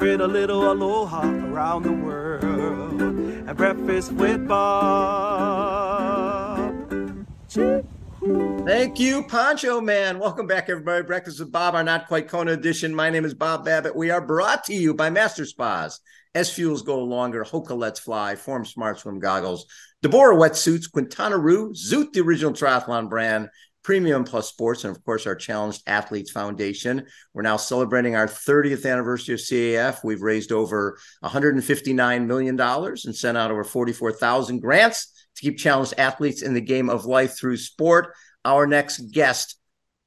Spread a little aloha around the world. At breakfast with Bob. Thank you, Poncho Man. Welcome back, everybody. Breakfast with Bob, our not quite Kona edition. My name is Bob Babbitt. We are brought to you by Master Spas. S fuels go longer, Hoka Let's Fly, Form Smart Swim Goggles, Deboer Wetsuits, Quintana Roo, Zoot, the original triathlon brand, Premium Plus Sports, and of course, our Challenged Athletes Foundation. We're now celebrating our 30th anniversary of CAF. We've raised over $159 million and sent out over 44,000 grants to keep challenged athletes in the game of life through sport. Our next guest,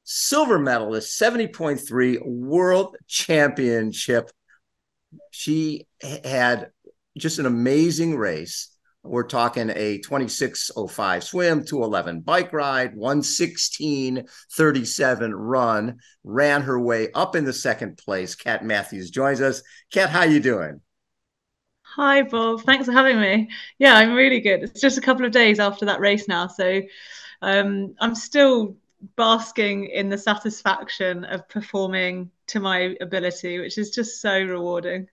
silver medalist, 70.3 world championship. She had just an amazing race. We're talking a 2605 swim, 211 bike ride, 11637 run, ran her way up in the second place. Kat Matthews joins us. Kat, how you doing? Hi, Bob. Thanks for having me. Yeah, I'm really good. It's just a couple of days after that race now, so um, I'm still basking in the satisfaction of performing to my ability, which is just so rewarding.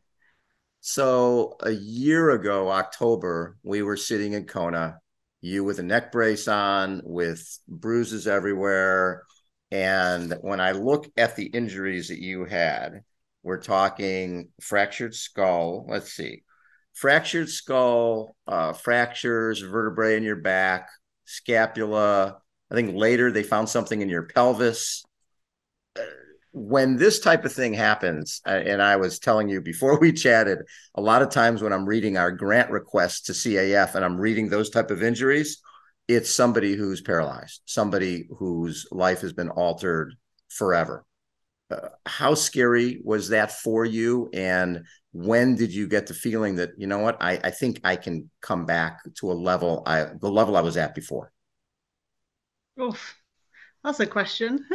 So, a year ago, October, we were sitting in Kona, you with a neck brace on, with bruises everywhere. And when I look at the injuries that you had, we're talking fractured skull. Let's see, fractured skull, uh, fractures, vertebrae in your back, scapula. I think later they found something in your pelvis. When this type of thing happens, and I was telling you before we chatted, a lot of times when I'm reading our grant requests to CAF and I'm reading those type of injuries, it's somebody who's paralyzed, somebody whose life has been altered forever. Uh, how scary was that for you? And when did you get the feeling that you know what I, I think I can come back to a level I the level I was at before? Oof, that's a question.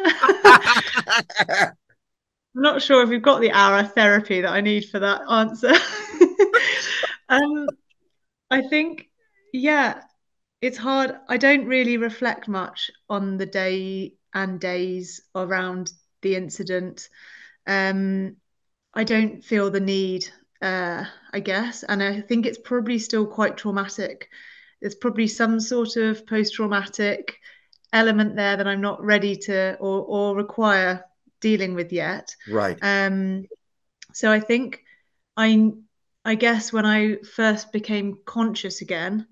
I'm not sure if you've got the hour therapy that I need for that answer. um, I think, yeah, it's hard. I don't really reflect much on the day and days around the incident. Um, I don't feel the need, uh, I guess. And I think it's probably still quite traumatic. There's probably some sort of post traumatic element there that I'm not ready to or, or require dealing with yet. Right. Um, so I think I, I guess when I first became conscious again,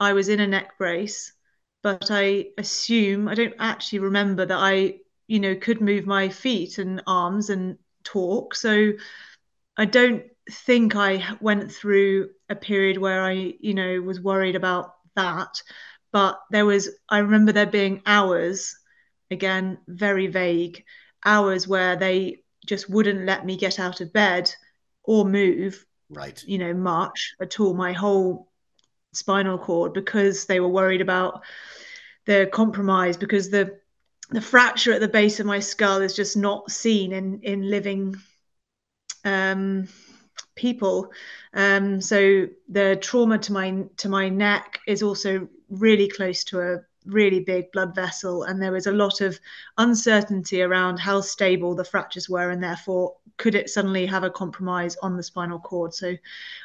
I was in a neck brace, but I assume I don't actually remember that I, you know, could move my feet and arms and talk. So I don't think I went through a period where I, you know, was worried about that. But there was, I remember there being hours, again, very vague, hours where they just wouldn't let me get out of bed or move, right? You know, much at all. My whole spinal cord because they were worried about the compromise because the the fracture at the base of my skull is just not seen in in living um, people. Um, so the trauma to my to my neck is also really close to a really big blood vessel, and there was a lot of uncertainty around how stable the fractures were, and therefore could it suddenly have a compromise on the spinal cord. So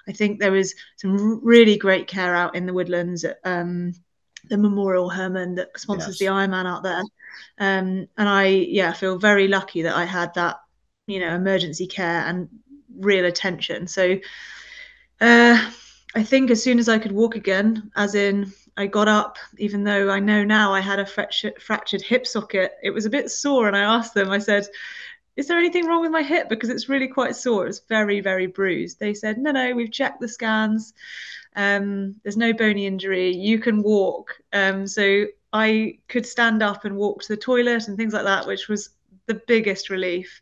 I think there was some really great care out in the woodlands. Um, the Memorial Hermann that sponsors yes. the Ironman out there. Um, and I, yeah, feel very lucky that I had that, you know, emergency care and real attention. So uh, I think as soon as I could walk again, as in I got up, even though I know now I had a fractured, hip socket, it was a bit sore. And I asked them, I said, is there anything wrong with my hip? Because it's really quite sore. It's very, very bruised. They said, no, no, we've checked the scans. Um, there's no bony injury. You can walk. Um, so I could stand up and walk to the toilet and things like that, which was the biggest relief.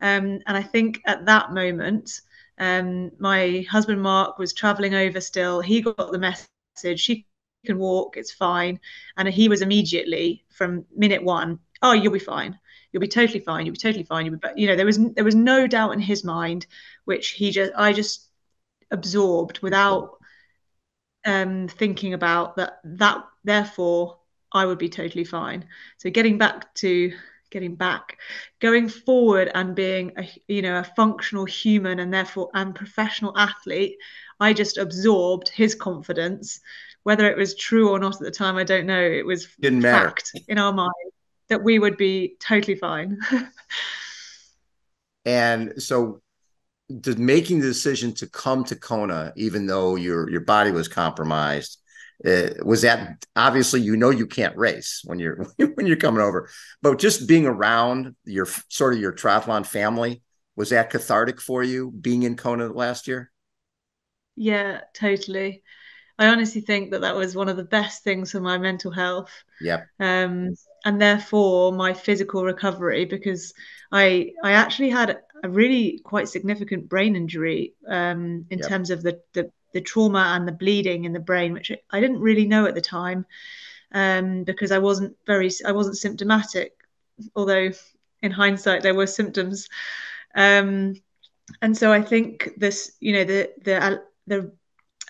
Um, and I think at that moment, um, my husband Mark was traveling over still. He got the message. She can walk. It's fine. And he was immediately from minute one. Oh, you'll be fine. You'll be totally fine. You'll be totally fine. You'll be, you know, there was there was no doubt in his mind, which he just I just absorbed without um, thinking about that. That therefore I would be totally fine. So getting back to getting back going forward and being a you know a functional human and therefore and professional athlete i just absorbed his confidence. Whether it was true or not at the time i don't know. It was Didn't matter. in our mind that we would be totally fine. And so the, making the decision to come to kona even though your your body was compromised uh, was that obviously you know you can't race when you're when you're coming over but just being around your sort of your triathlon family was that cathartic for you being in kona last year? Yeah totally. I honestly think that that was one of the best things for my mental health. Yep. Um and therefore my physical recovery because i i actually had a really quite significant brain injury um in Yep. terms of the the the trauma and the bleeding in the brain, which I didn't really know at the time um, because I wasn't very, I wasn't symptomatic, although in hindsight there were symptoms. Um, and so I think this, you know, the the uh, the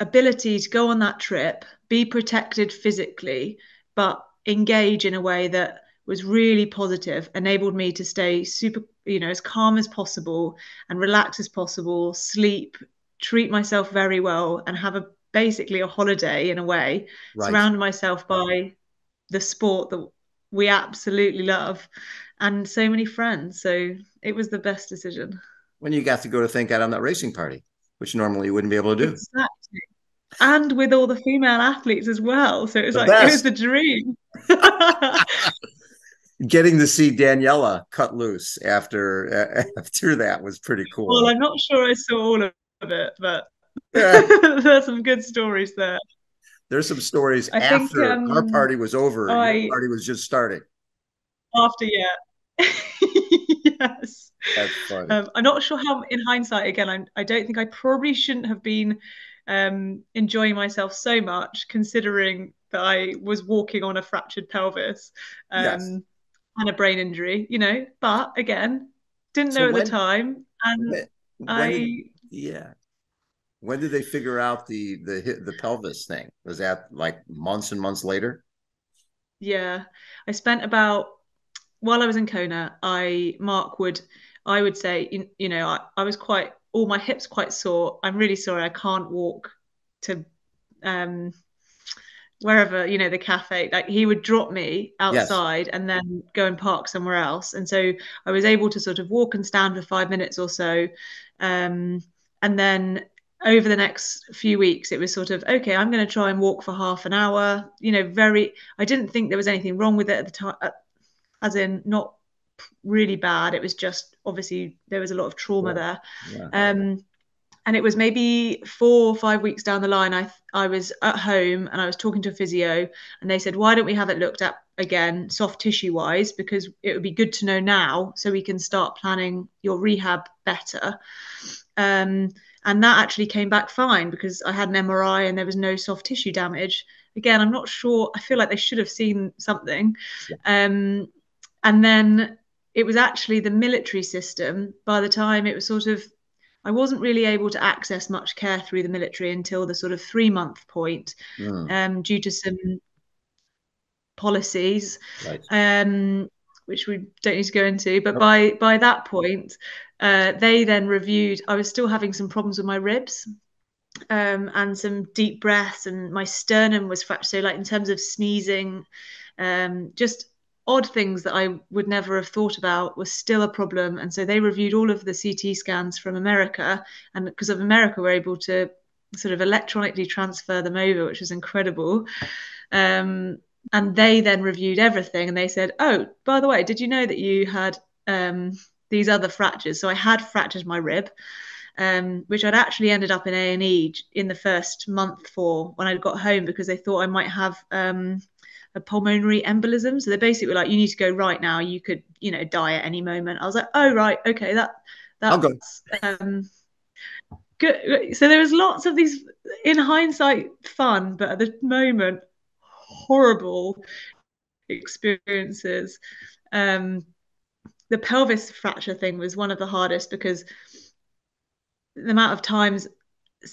ability to go on that trip, be protected physically, but engage in a way that was really positive, enabled me to stay super, you know, as calm as possible and relaxed as possible, sleep, treat myself very well and have a basically a holiday in a way right. surround myself by the sport that we absolutely love and so many friends so it was the best decision when you got to go to thank god on that racing party which normally you wouldn't be able to do exactly and with all the female athletes as well so it was the like best. it was the dream getting to see Daniela cut loose after after that was pretty cool. Well, I'm not sure I saw all of it, but yeah. there's some good stories there. There's some stories I after think, um, our party was over. I, your party was just starting. After, yeah. yes. Um, I'm not sure how, in hindsight, again, I'm, I don't think I probably shouldn't have been um, enjoying myself so much, considering that I was walking on a fractured pelvis um, yes. and a brain injury, you know. But again, didn't know so at when, the time, and when, I. Did, yeah. When did they figure out the the the pelvis thing? Was that like months and months later? Yeah, I spent about while I was in Kona. I Mark would I would say you, you know I, I was quite all my hips quite sore. I'm really sorry I can't walk to um wherever you know the cafe like he would drop me outside yes. and then go and park somewhere else and so i was able to sort of walk and stand for five minutes or so um, and then over the next few weeks it was sort of okay i'm going to try and walk for half an hour. You know very i didn't think there was anything wrong with it at the time as in not really bad. It was just obviously there was a lot of trauma yeah. there. Yeah. um and it was maybe four or five weeks down the line i i was at home and i was talking to a physio and they said why don't we have it looked at again soft tissue wise? Because it would be good to know now so we can start planning your rehab better um, and that actually came back fine because i had an mri and there was no soft tissue damage again i'm not sure i feel like they should have seen something yeah. um, and then it was actually the military system by the time it was sort of I wasn't really able to access much care through the military until the sort of three month point, mm. um, due to some policies, right. um, which we don't need to go into. But by by that point, uh, they then reviewed. I was still having some problems with my ribs. Um, and some deep breaths, and my sternum was fractured. So, like in terms of sneezing, um, just odd things that I would never have thought about was still a problem. And so they reviewed all of the CT scans from America, and because of America, we're able to sort of electronically transfer them over, which was incredible. Um, and they then reviewed everything, and they said, "Oh, by the way, did you know that you had um, these other fractures?" So I had fractured my rib. Um, which I'd actually ended up in A and E in the first month for when I got home because they thought I might have um, a pulmonary embolism. So they basically were like, you need to go right now. You could, you know, die at any moment. I was like, oh right, okay, that that's um, good. So there was lots of these, in hindsight, fun, but at the moment, horrible experiences. Um, the pelvis fracture thing was one of the hardest because the amount of times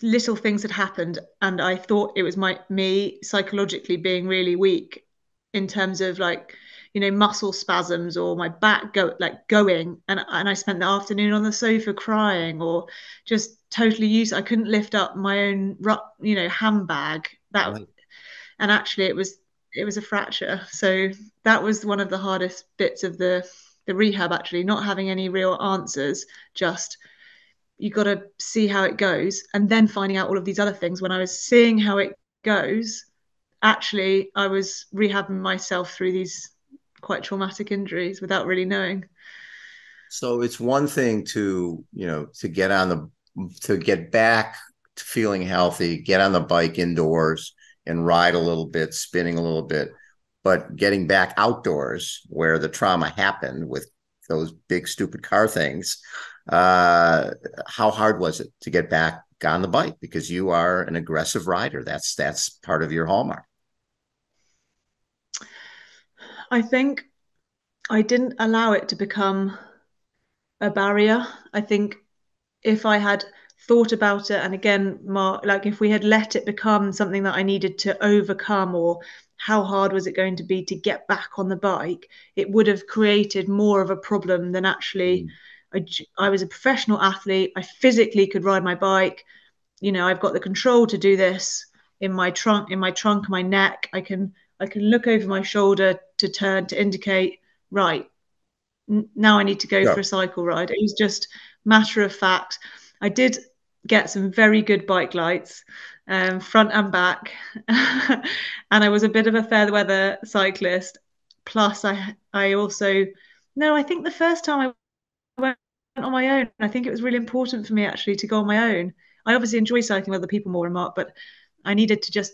little things had happened and i thought it was my me psychologically being really weak in terms of like you know muscle spasms or my back go like going and and I spent the afternoon on the sofa crying or just totally used I couldn't lift up my own you know handbag that right. And actually it was it was a fracture. So that was one of the hardest bits of the the rehab actually not having any real answers just you got to see how it goes. And then finding out all of these other things. When i was seeing how it goes actually i was rehabbing myself through these quite traumatic injuries without really knowing. So it's one thing to you know to get on the to get back to feeling healthy get on the bike indoors and ride a little bit spinning a little bit. But getting back outdoors where the trauma happened with those big stupid car things uh, how hard was it to get back on the bike? Because you are an aggressive rider. That's that's part of your hallmark. I think i didn't allow it to become a barrier. I think if i had thought about it and again Mark, like if we had let it become something that i needed to overcome or how hard was it going to be to get back on the bike it would have created more of a problem than actually mm I, I was a professional athlete. I physically could ride my bike. You know, I've got the control to do this in my trunk, in my trunk, my neck. I can I can look over my shoulder to turn to indicate right. Now I need to go yeah. for a cycle ride. It was just matter of fact. I did get some very good bike lights, um, front and back, and I was a bit of a fair weather cyclist. Plus, I I also no, I think the first time I went on my own. I think it was really important for me actually to go on my own. I obviously enjoy cycling with other people more and Mark, but I needed to just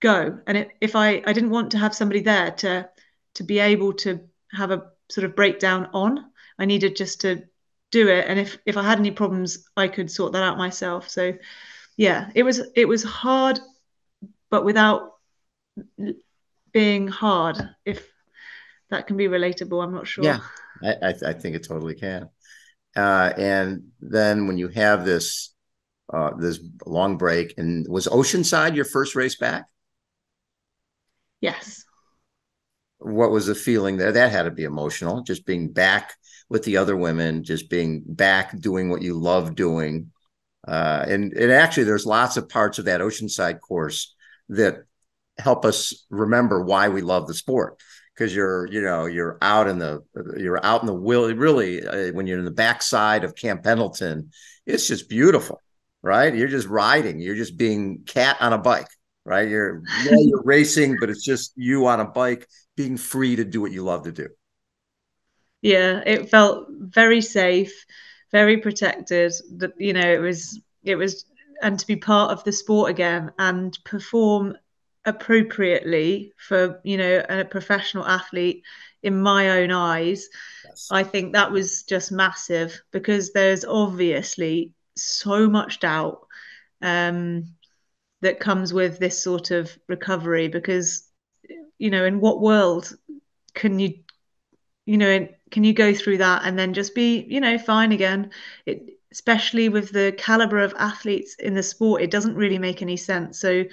go. And it, if I, I didn't want to have somebody there to to be able to have a sort of breakdown on. I needed just to do it. And if if I had any problems, I could sort that out myself. So yeah, it was it was hard, but without being hard. If that can be relatable, I'm not sure. Yeah, I, I, I think it totally can. Uh, and then when you have this uh, this long break, and was Oceanside your first race back? Yes. What was the feeling there? That had to be emotional, just being back with the other women, just being back doing what you love doing. Uh, and and actually, there's lots of parts of that Oceanside course that help us remember why we love the sport because you're you know you're out in the you're out in the will really uh, when you're in the backside of Camp Pendleton, it's just beautiful, right? You're just riding, you're just being Kat on a bike, right? You're yeah, you're racing, but it's just you on a bike being free to do what you love to do. Yeah, it felt very safe, very protected. That you know, it was it was and to be part of the sport again and perform appropriately for you know a professional athlete in my own eyes yes. i think that was just massive because there's obviously so much doubt um, that comes with this sort of recovery because you know in what world can you you know can you go through that and then just be you know fine again it especially with the caliber of athletes in the sport it doesn't really make any sense so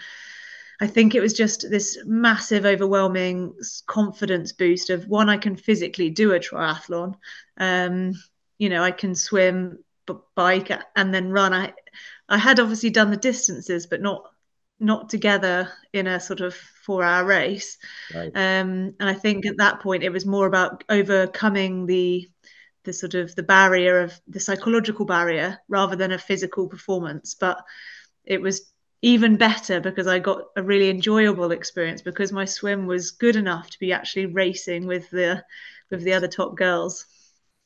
I think it was just this massive, overwhelming confidence boost of one, I can physically do a triathlon. Um, you know, I can swim, bike, and then run. I, I had obviously done the distances, but not not together in a sort of four hour race. Right. Um, and I think at that point it was more about overcoming the the sort of the barrier of the psychological barrier rather than a physical performance. But it was even better because I got a really enjoyable experience because my swim was good enough to be actually racing with the with the other top girls.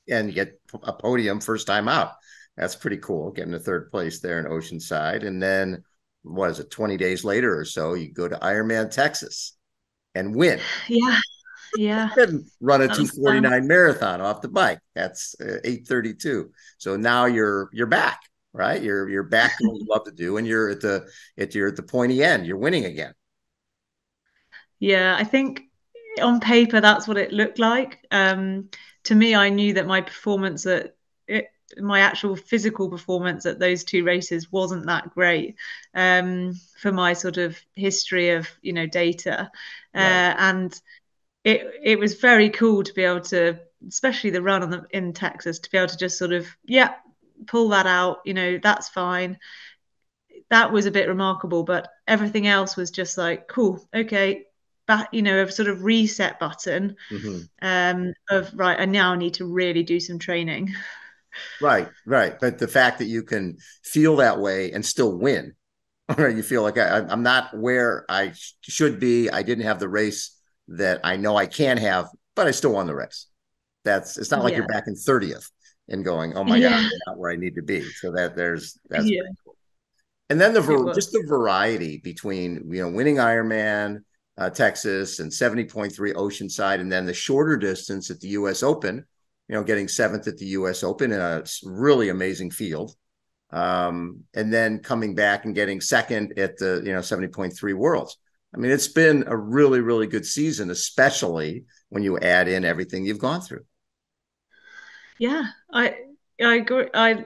And you get a podium first time out. That's pretty cool, getting a third place there in Oceanside. And then what is it, 20 days later or so, you go to Ironman Texas and win. Yeah. Yeah. and run a 249 marathon off the bike. That's uh, 832. So now you're you're back right? You're you're back to what you love to do, and you're at the at you're at the pointy end. You're winning again. Yeah, I think on paper that's what it looked like. Um, to me, I knew that my performance at it, my actual physical performance at those two races wasn't that great um, for my sort of history of you know data, uh, right. and it it was very cool to be able to, especially the run on the in Texas, to be able to just sort of yeah pull that out. You know that's fine. That was a bit remarkable, but everything else was just like cool. Okay, back you know a sort of reset button mm-hmm. um, of right. I now need to really do some training. Right, right. But the fact that you can feel that way and still win, right? You feel like I, I'm not where I should be. I didn't have the race that I know I can have, but I still won the race. That's it's not like yeah. you're back in 30th and going, oh my yeah. god, I'm not where I need to be. So that there's that's yeah. cool. And then the just the variety between you know winning Ironman uh, Texas and 70.3 Oceanside, and then the shorter distance at the U.S. Open. You know, getting seventh at the U.S. Open in a really amazing field, um, and then coming back and getting second at the you know 70.3 Worlds. I mean, it's been a really, really good season, especially when you add in everything you've gone through. Yeah, I I agree. I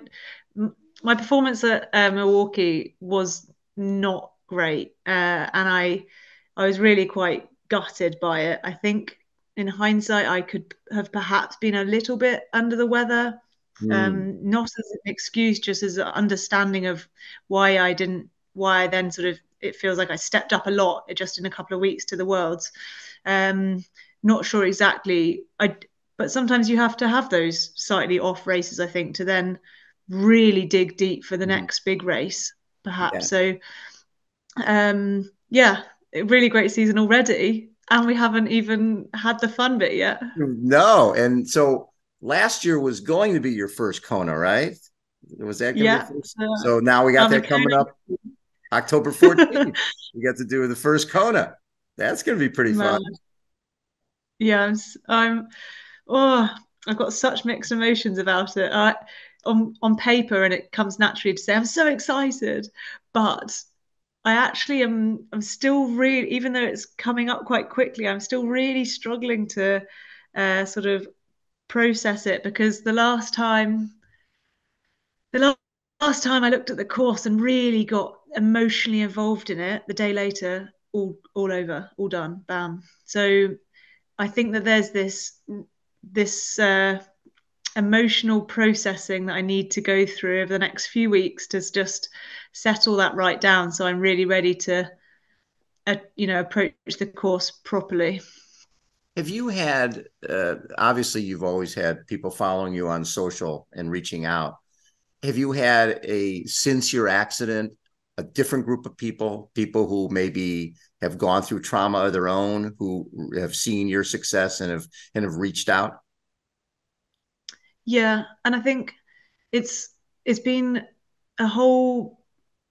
my performance at uh, Milwaukee was not great, uh, and I I was really quite gutted by it. I think in hindsight, I could have perhaps been a little bit under the weather. Mm. Um, not as an excuse, just as an understanding of why I didn't, why I then sort of it feels like I stepped up a lot just in a couple of weeks to the worlds. Um, not sure exactly. I but sometimes you have to have those slightly off races. I think to then really dig deep for the mm. next big race, perhaps. Yeah. So, um, yeah, really great season already, and we haven't even had the fun bit yet. No, and so last year was going to be your first Kona, right? Was that yeah? Uh, so now we got that coming up October 14th. we got to do the first Kona. That's going to be pretty fun. Yeah, I'm, I'm, oh, I've got such mixed emotions about it. I, on on paper, and it comes naturally to say I'm so excited, but I actually am. I'm still really, even though it's coming up quite quickly, I'm still really struggling to uh, sort of process it because the last time, the last last time I looked at the course and really got emotionally involved in it, the day later, all all over, all done, bam. So I think that there's this this uh, emotional processing that I need to go through over the next few weeks to just settle that right down. So I'm really ready to, uh, you know, approach the course properly. Have you had, uh, obviously, you've always had people following you on social and reaching out have you had a since your accident a different group of people people who maybe have gone through trauma of their own who have seen your success and have and have reached out yeah and i think it's it's been a whole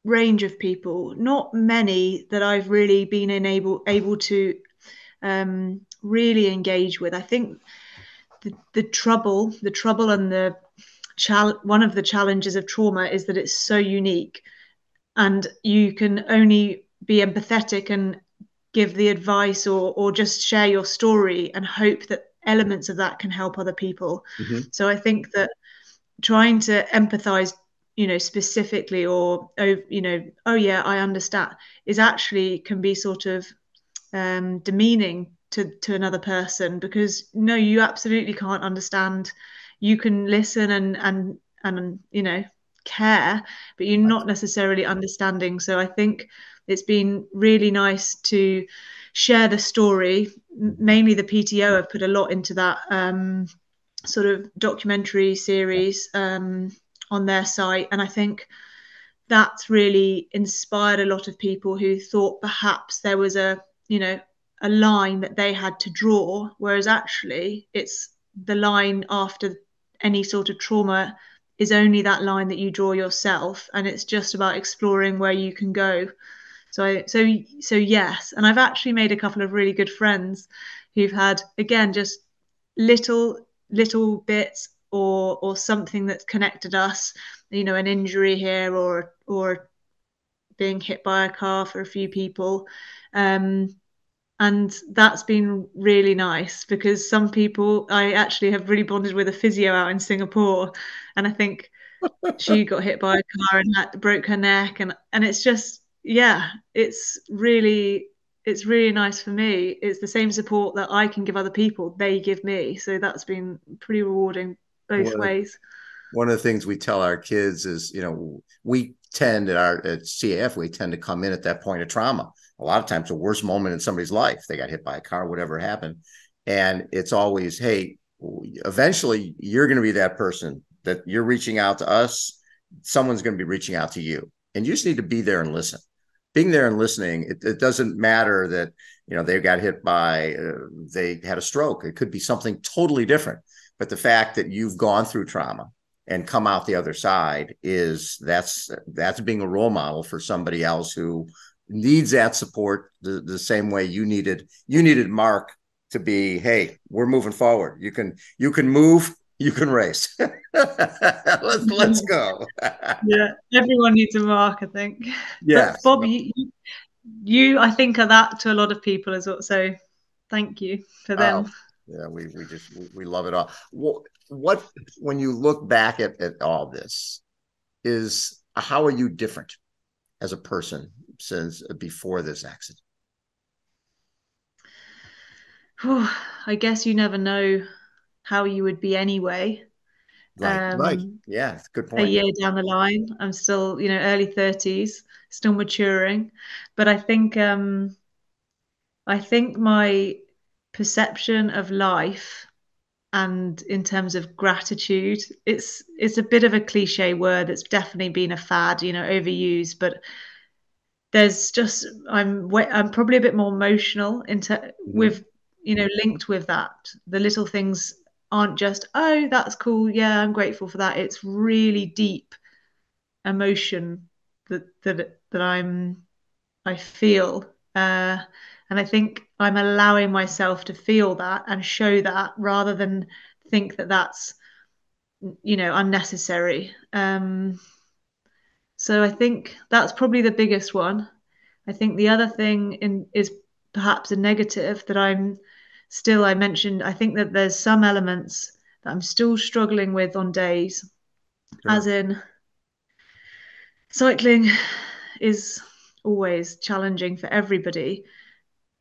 range of people not many that i've really been able able to um, really engage with. I think the, the trouble the trouble and the chal- one of the challenges of trauma is that it's so unique and you can only be empathetic and give the advice or or just share your story and hope that elements of that can help other people. Mm-hmm. so i think that trying to empathize you know specifically or oh you know oh yeah i understand is actually can be sort of um, demeaning to to another person because no you absolutely can't understand. You can listen and and and you know care but you're not necessarily understanding. So i think it's been really nice to share the story mainly the pto have put a lot into that um, sort of documentary series um, on their site. And i think that's really inspired a lot of people who thought perhaps there was a you know a line that they had to draw whereas actually it's the line after any sort of trauma is only that line that you draw yourself. And it's just about exploring where you can go so so so yes. And i've actually made a couple of really good friends who've had again just little little bits or or something that's connected us you know an injury here or or being hit by a car for a few people. Um, and that's been really nice because some people I actually have really bonded with a physio out in Singapore, and I think she got hit by a car and that broke her neck, and and it's just yeah, it's really it's really nice for me. It's the same support that I can give other people, they give me. So that's been pretty rewarding both one ways. Of, one of the things we tell our kids is, you know, we tend at our at CAF, we tend to come in at that point of trauma. A lot of times the worst moment in somebody's life. They got hit by a car, whatever happened. And it's always, hey, eventually you're going to be that person that you're reaching out to us. Someone's going to be reaching out to you. And you just need to be there and listen being there and listening, it, it doesn't matter that you know they got hit by uh, they had a stroke. It could be something totally different. But the fact that you've gone through trauma and come out the other side is that's that's being a role model for somebody else who needs that support the, the same way you needed you needed Mark to be hey we're moving forward you can you can move you can race. let's let's go. yeah, everyone needs a mark, I think. Yeah, but Bob, you, you, I think, are that to a lot of people as well. So, thank you for them. Oh, yeah, we we just we love it all. What, what when you look back at at all this is how are you different as a person since uh, before this accident? I guess you never know how you would be anyway. Right, um, right. Yeah, good point. A year down the line, I'm still, you know, early 30s, still maturing. But I think um I think my perception of life and in terms of gratitude, it's it's a bit of a cliche word that's definitely been a fad, you know, overused, but there's just I'm I'm probably a bit more emotional into mm-hmm. with you know linked with that the little things aren't just oh that's cool yeah i'm grateful for that. It's really deep emotion that that that i'm i feel uh, and i think i'm allowing myself to feel that and show that rather than think that that's you know unnecessary. Um, so i think that's probably the biggest one. I think the other thing in is perhaps a negative that i'm still, I mentioned, I think that there's some elements that I'm still struggling with on days, sure. as in cycling is always challenging for everybody.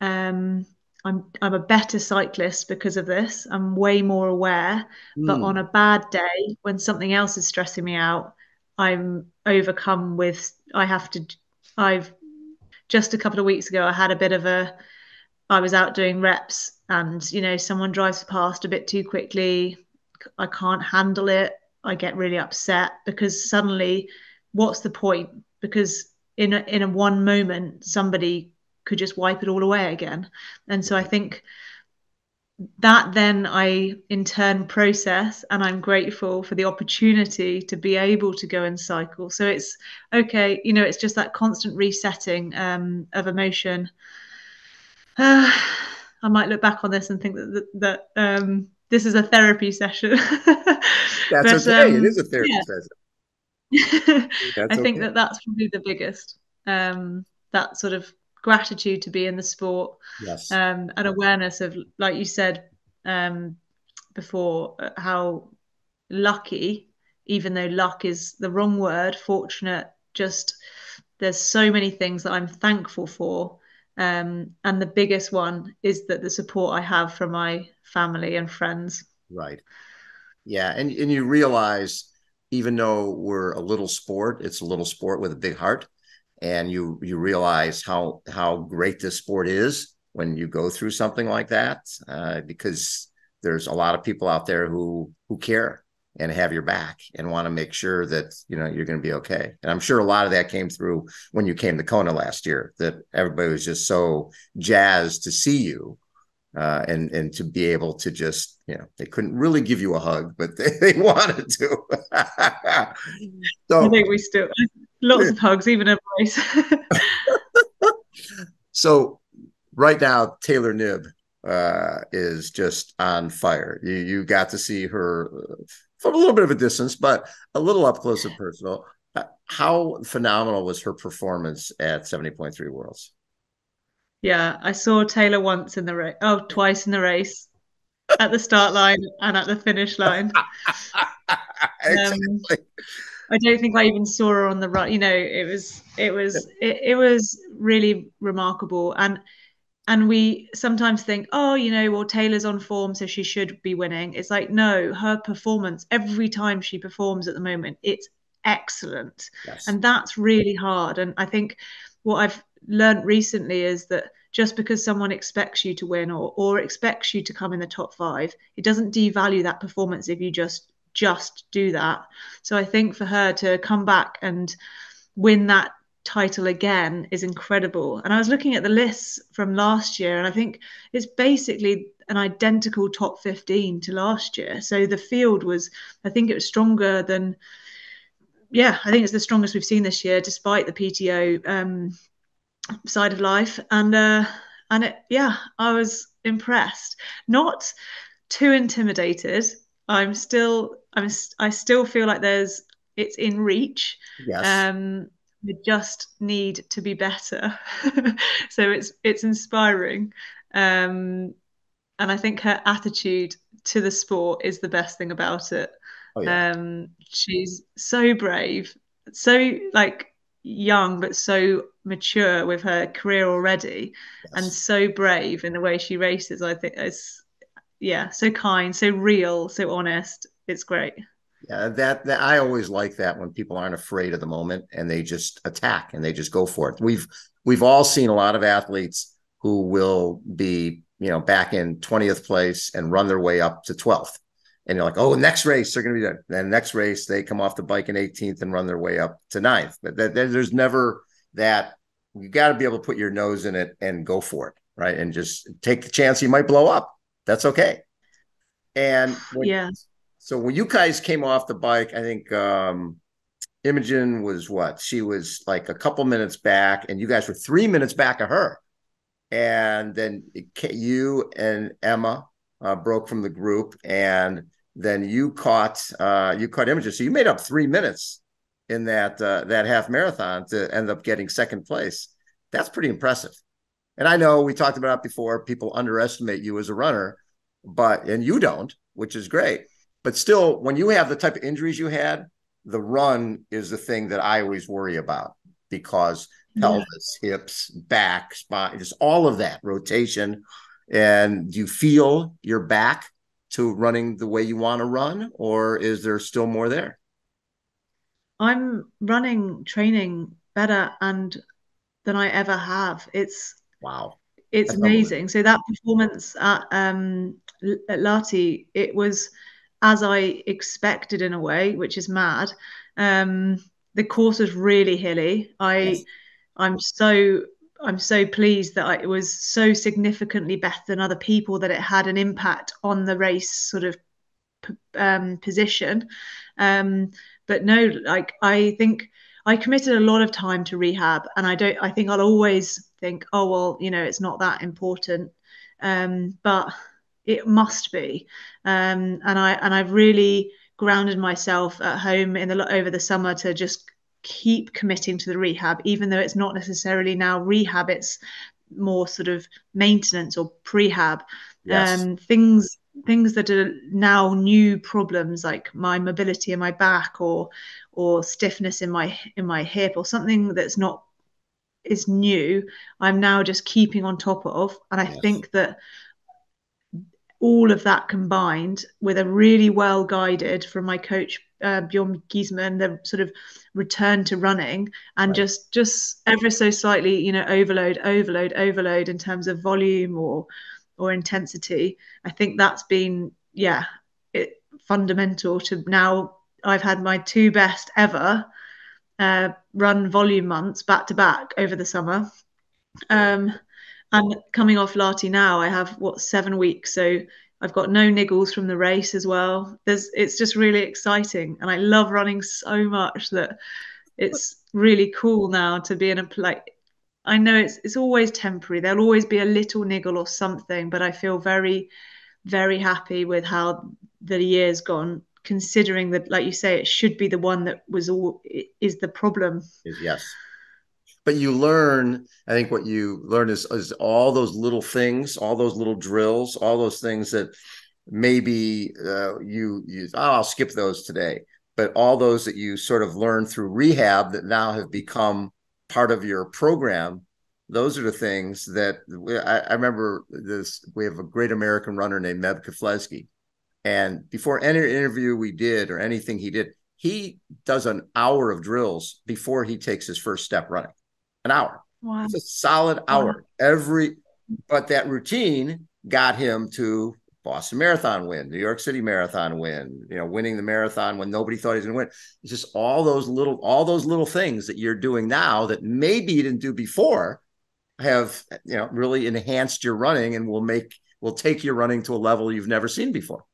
Um, I'm I'm a better cyclist because of this. I'm way more aware. Mm. But on a bad day, when something else is stressing me out, I'm overcome with. I have to. I've just a couple of weeks ago, I had a bit of a. I was out doing reps and you know someone drives past a bit too quickly i can't handle it i get really upset because suddenly what's the point? Because in a, in a one moment somebody could just wipe it all away again. And so i think that then i in turn process and i'm grateful for the opportunity to be able to go and cycle. So it's okay you know it's just that constant resetting um, of emotion uh, I might look back on this and think that that, that um, this is a therapy session. that's but, okay. Um, it is a therapy yeah. session. I think okay. that that's probably the biggest. Um, that sort of gratitude to be in the sport. Yes. Um, and awareness of, like you said um, before, uh, how lucky, even though luck is the wrong word, fortunate. Just there's so many things that I'm thankful for um, and the biggest one is that the support I have from my family and friends. Right. Yeah, and and you realize even though we're a little sport, it's a little sport with a big heart, and you you realize how how great this sport is when you go through something like that, uh, because there's a lot of people out there who who care and have your back and want to make sure that you know you're going to be okay. And I'm sure a lot of that came through when you came to Kona last year. That everybody was just so jazzed to see you, uh, and and to be able to just you know they couldn't really give you a hug, but they, they wanted to. so I think we still lots of hugs, even embrace. so right now, Taylor Knibb uh, is just on fire. You you got to see her from a little bit of a distance, but a little up close and personal. Uh, how phenomenal was her performance at 70.3 Worlds? Yeah, I saw Taylor once in the race, oh, twice in the race, at the start line and at the finish line. exactly. Um, I don't think I even saw her on the run. You know, it was it was it, it was really remarkable, and and we sometimes think, oh, you know, well, Taylor's on form, so she should be winning. It's like, no, her performance every time she performs at the moment, it's excellent. Yes. And that's really hard. And I think what I've learned recently is that just because someone expects you to win or or expects you to come in the top five, it doesn't devalue that performance if you just just do that. So I think for her to come back and win that title again is incredible. And I was looking at the lists from last year, and I think it's basically an identical top 15 to last year. So the field was, I think it was stronger than, yeah, I think it's the strongest we've seen this year, despite the PTO um, side of life. And, uh, and it, yeah, I was impressed. Not too intimidated. I'm still, I'm, I still feel like there's, it's in reach. Yes. Um, we just need to be better. so it's it's inspiring. Um, and I think her attitude to the sport is the best thing about it. Oh, yeah. um, she's so brave, so like young but so mature with her career already, yes. and so brave in the way she races. I think it's yeah, so kind, so real, so honest. It's great. Yeah, that, that I always like that when people aren't afraid of the moment and they just attack and they just go for it. We've we've all seen a lot of athletes who will be, you know, back in 20th place and run their way up to 12th. And you're like, oh, next race they're going to be there. Then next race they come off the bike in 18th and run their way up to ninth. But that, that, there's never that. You got to be able to put your nose in it and go for it, right? And just take the chance you might blow up. That's okay. And when, yeah, so when you guys came off the bike, I think um, Imogen was what? She was like a couple minutes back, and you guys were three minutes back of her. And then it, you and Emma uh, broke from the group, and then you caught uh, you caught Imogen. So you made up three minutes in that uh, that half marathon to end up getting second place. That's pretty impressive. And I know we talked about it before. People underestimate you as a runner, but and you don't, which is great. But still, when you have the type of injuries you had, the run is the thing that I always worry about because pelvis, yeah. hips, back, spine, just all of that rotation. And do you feel you're back to running the way you want to run, or is there still more there? I'm running training better and than I ever have. It's wow. It's That's amazing. So that performance at um at Lahti, it was as I expected in a way, which is mad. Um, the course was really hilly. I yes. I'm so I'm so pleased that I, it was so significantly better than other people that it had an impact on the race sort of um, position. Um, but no, like I think I committed a lot of time to rehab, and I don't. I think I'll always think, oh well, you know, it's not that important. Um, but it must be. Um, and I and I've really grounded myself at home in the over the summer to just keep committing to the rehab, even though it's not necessarily now rehab. It's more sort of maintenance or prehab. Yes. Um, things things that are now new problems like my mobility in my back or or stiffness in my in my hip or something that's not is new i'm now just keeping on top of and i yes. think that all of that combined with a really well guided from my coach uh, Bjorn Geesmann, the sort of return to running and right. just just ever so slightly, you know, overload, overload, overload in terms of volume or or intensity. I think that's been yeah, it, fundamental to now. I've had my two best ever uh, run volume months back to back over the summer. Um, and coming off Lahti now, I have what seven weeks, so I've got no niggles from the race as well. There's it's just really exciting, and I love running so much that it's really cool now to be in a like. I know it's it's always temporary. There'll always be a little niggle or something, but I feel very, very happy with how the year's gone. Considering that, like you say, it should be the one that was all is the problem. Yes but you learn i think what you learn is, is all those little things all those little drills all those things that maybe uh, you use oh, i'll skip those today but all those that you sort of learn through rehab that now have become part of your program those are the things that I, I, remember this. We have a great American runner named Meb Keflezighi. And before any interview we did or anything he did, he does an hour of drills before he takes his first step running. An hour. Wow. It's a solid hour wow. every, but that routine got him to Boston Marathon win, New York City Marathon win, you know, winning the marathon when nobody thought he was going to win. It's just all those little, all those little things that you're doing now that maybe you didn't do before have, you know, really enhanced your running and will make, will take your running to a level you've never seen before.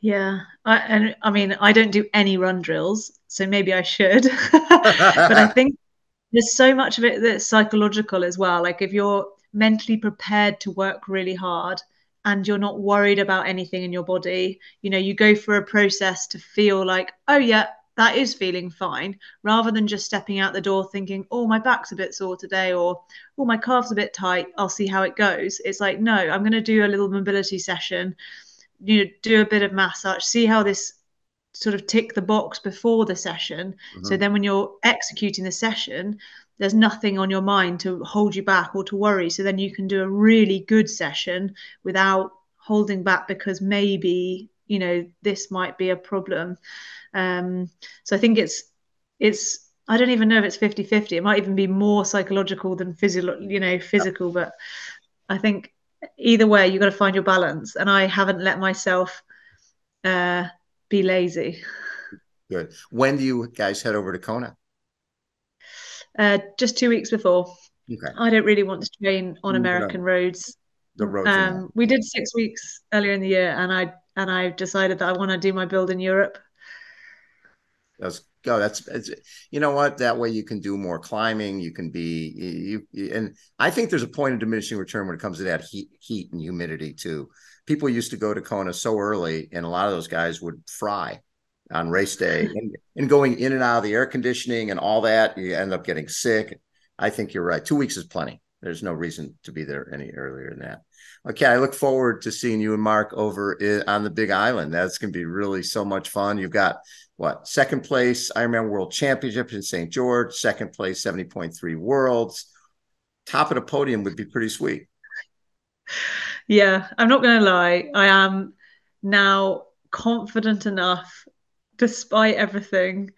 Yeah, I, and I mean, I don't do any run drills, so maybe I should. but I think there's so much of it that's psychological as well. Like if you're mentally prepared to work really hard and you're not worried about anything in your body you know you go for a process to feel like oh yeah that is feeling fine rather than just stepping out the door thinking oh my back's a bit sore today or oh my calf's a bit tight i'll see how it goes it's like no i'm going to do a little mobility session you know do a bit of massage see how this sort of tick the box before the session mm-hmm. so then when you're executing the session there's nothing on your mind to hold you back or to worry. So then you can do a really good session without holding back because maybe you know this might be a problem. Um, so I think it's it's I don't even know if it's 50 50. It might even be more psychological than physical, you know, physical. But I think either way, you've got to find your balance. And I haven't let myself uh, be lazy. Good. When do you guys head over to Kona? uh, just two weeks before. Okay. I don't really want to train on American no. roads. The roads. Um, we did six weeks earlier in the year, and I and I decided that I want to do my build in Europe. That's go. That's it's, you know what. That way you can do more climbing. You can be you, you, and I think there's a point of diminishing return when it comes to that heat, heat and humidity too. People used to go to Kona so early, and a lot of those guys would fry on race day mm-hmm. and, and going in and out of the air conditioning and all that, you end up getting sick. I think you're right. Two weeks is plenty. There's no reason to be there any earlier than that. Okay, I look forward to seeing you and Mark over on the Big Island. That's going to be really so much fun. You've got what second place Ironman World Championship in St. George, second place 70.3 Worlds. Top of the podium would be pretty sweet. Yeah, I'm not going to lie. I am now confident enough despite everything,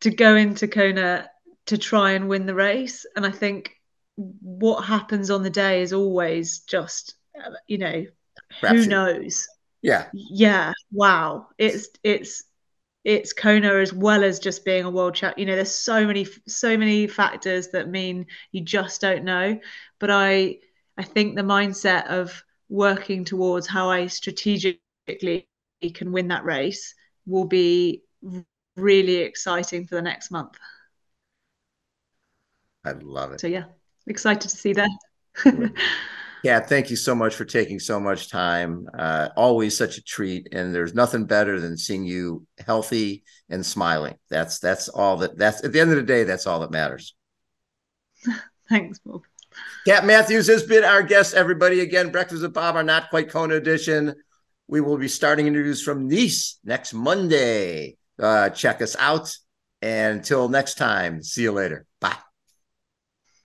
to go into Kona to try and win the race. And I think what happens on the day is always just, you know, Perhaps who knows? Yeah. Yeah. Wow. It's it's it's Kona as well as just being a world champ. You know, there's so many so many factors that mean you just don't know. But I I think the mindset of working towards how I strategically can win that race will be really exciting for the next month. I love it. So yeah, excited to see that. yeah, thank you so much for taking so much time. Uh, always such a treat, and there's nothing better than seeing you healthy and smiling. That's that's all that. That's at the end of the day, that's all that matters. Thanks, Bob. Kat Matthews has been our guest. Everybody, again, Breakfast with Bob, our not quite Kona edition. We will be starting interviews from Nice next Monday. Uh, check us out. And until next time, see you later.